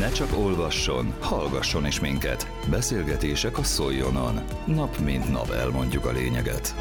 Ne csak olvasson, hallgasson is minket. Beszélgetések a Szoljonon. Nap mint nap elmondjuk a lényeget.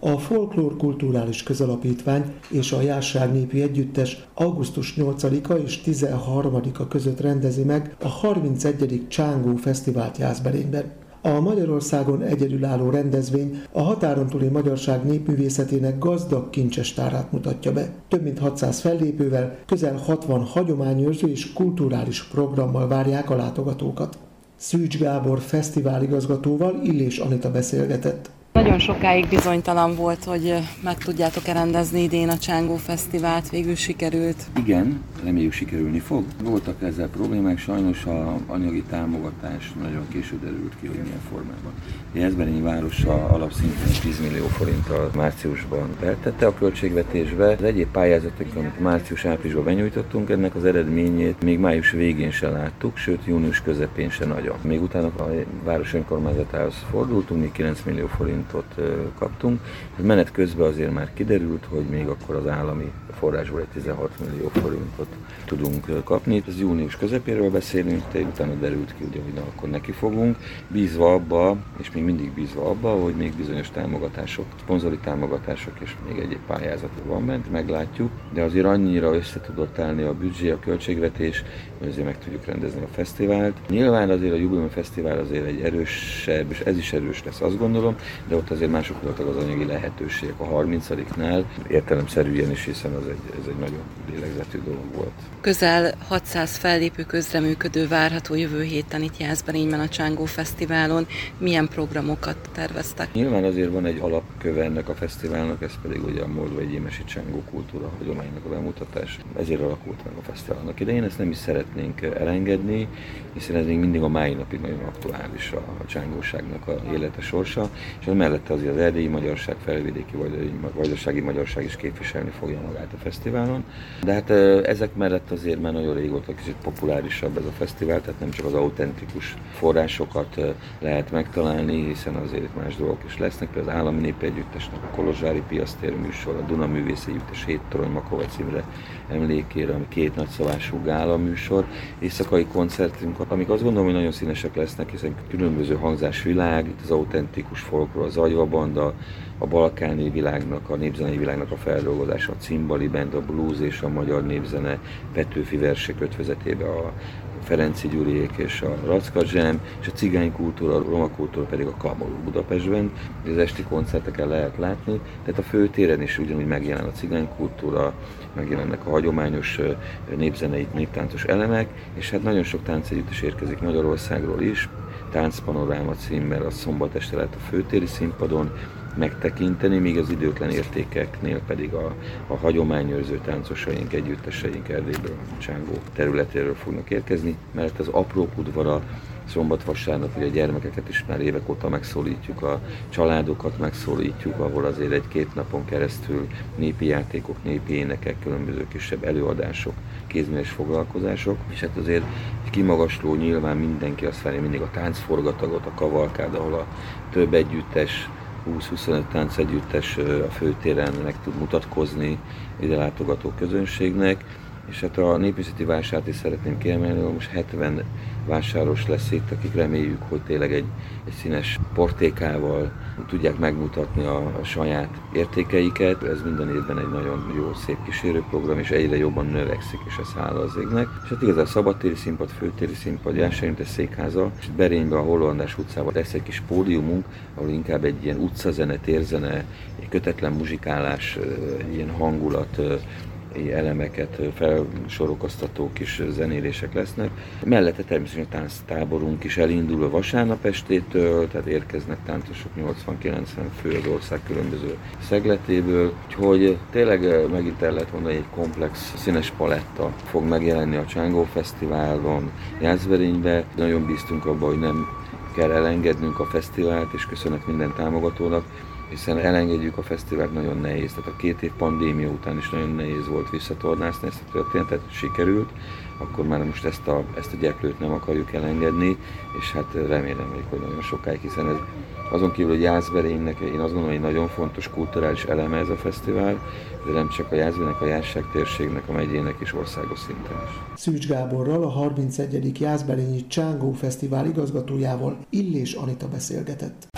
A Folklór Kulturális Közalapítvány és a Járság Népi Együttes augusztus 8-a és 13-a között rendezi meg a 31. Csángó Fesztivált Jászberényben. A Magyarországon egyedülálló rendezvény a határon túli magyarság népművészetének gazdag kincsestárát mutatja be. Több mint 600 fellépővel, közel 60 hagyományőrző és kulturális programmal várják a látogatókat. Szűcs Gábor fesztiváligazgatóval Illés Anita beszélgetett. Nagyon sokáig bizonytalan volt, hogy meg tudjátok-e rendezni idén a Csángó Fesztivált, végül sikerült. Igen, reméljük sikerülni fog. Voltak ezzel problémák, sajnos a anyagi támogatás nagyon késő derült ki, hogy milyen formában. Jászberényi városa alapszinten 10 millió forinttal márciusban beltette a költségvetésbe. Az egyéb pályázatok, amit március-áprilisban benyújtottunk, ennek az eredményét még május végén se láttuk, sőt június közepén se nagyon. Még utána a város önkormányzatához fordultunk, még 9 millió forintot kaptunk. Menet közben azért már kiderült, hogy még akkor az állami forrásból egy 16 millió forintot tudunk kapni. Ez június közepéről beszélünk, de utána derült ki, ugye, hogy akkor neki fogunk, bízva abba, és még mindig bízva abba, hogy még bizonyos támogatások, szponzori támogatások és még egy pályázat van bent, meglátjuk, de azért annyira össze tudott állni a büdzsé, a költségvetés, hogy azért meg tudjuk rendezni a fesztivált. Nyilván azért a Jubileum Fesztivál azért egy erősebb, és ez is erős lesz, azt gondolom, de ott azért mások voltak az anyagi lehetőségek a 30-nál, értelemszerűen is, hiszen az egy, ez egy nagyon lélegzetű dolog volt. Közel 600 fellépő közreműködő várható jövő héten itt Jászberényben a Csángó Fesztiválon. Milyen programokat terveztek? Nyilván azért van egy alapköve ennek a fesztiválnak, ez pedig ugye a Moldvai Gyémesi Csángó kultúra hagyománynak a bemutatás. Ezért alakult meg a fesztiválnak idején, ezt nem is szeretnénk elengedni, hiszen ez még mindig a mai napig nagyon aktuális a csángóságnak a élete sorsa, és mellette azért az erdélyi magyarság, felvidéki vajdasági magyarság is képviselni fogja magát a fesztiválon. De hát ezek mellett azért már nagyon régóta kicsit populárisabb ez a fesztivál, tehát nem csak az autentikus forrásokat lehet megtalálni, hiszen azért itt más dolgok is lesznek, például az Állami Népi Együttesnek a Kolozsvári Piasztér műsor, a Duna Művész Együttes Hét Torony Makova címre emlékére, ami két nagyszavású gála műsor, éjszakai koncertünk, amik azt gondolom, hogy nagyon színesek lesznek, hiszen különböző hangzásvilág, itt az autentikus folklór, az agyvabanda, a balkáni világnak, a népzenei világnak a feldolgozása, a cimbali band, a blues és a magyar népzene Petőfi versek ötvezetébe a Ferenci Gyuriék és a Racka Jam, és a cigány kultúra, a roma kultúra pedig a Kamalú Budapestben. Az esti koncerteken lehet látni, tehát a főtéren is ugyanúgy megjelen a cigány kultúra, megjelennek a hagyományos népzenei, néptáncos elemek, és hát nagyon sok táncegyüttes érkezik Magyarországról is, Táncpanoráma címmel a szombat este lehet a főtéri színpadon, megtekinteni, míg az időtlen értékeknél pedig a, a hagyományőrző táncosaink, együtteseink Erdélyből, Csángó területéről fognak érkezni, mert az apró udvara szombat-vasárnap, hogy a gyermekeket is már évek óta megszólítjuk, a családokat megszólítjuk, ahol azért egy-két napon keresztül népi játékok, népi énekek, különböző kisebb előadások, kézműves foglalkozások, és hát azért kimagasló nyilván mindenki azt várja mindig a táncforgatagot, a kavalkád, ahol a több együttes 20-25 táncegyüttes a főtéren meg tud mutatkozni ide látogató közönségnek, és hát a népészeti vásárt is szeretném kiemelni, hogy most 70 vásáros lesz itt, akik reméljük, hogy tényleg egy, egy színes portékával tudják megmutatni a, a saját értékeiket. Ez minden évben egy nagyon jó, szép kísérőprogram, és egyre jobban növekszik, és ez hála az égnek. És hát igazán szabadtéri színpad, főtéri színpad, Jászerintes székháza, és Berénybe a Hollandás utcában lesz egy kis pódiumunk, ahol inkább egy ilyen utcazene, térzene, egy kötetlen muzsikálás, ilyen hangulat elemeket felsorokoztató kis zenélések lesznek. Mellette természetesen a táborunk is elindul a vasárnap estétől, tehát érkeznek táncosok 80-90 fő az ország különböző szegletéből, úgyhogy tényleg megint el lehet mondani, egy komplex színes paletta fog megjelenni a Csángó Fesztiválon, Jászberénybe. Nagyon bíztunk abban, hogy nem kell elengednünk a fesztivált, és köszönet minden támogatónak, hiszen elengedjük a fesztivált nagyon nehéz. Tehát a két év pandémia után is nagyon nehéz volt visszatornászni ezt a történetet, sikerült, akkor már most ezt a, ezt a gyeplőt nem akarjuk elengedni, és hát remélem hogy nagyon sokáig, hiszen ez azon kívül, hogy Jászberénynek, én azt gondolom, hogy nagyon fontos kulturális eleme ez a fesztivál, de nem csak a Jászberénynek, a Jászság térségnek, a megyének és országos szinten is. Szűcs Gáborral, a 31. Jászberényi Csángó Fesztivál igazgatójával Illés Anita beszélgetett.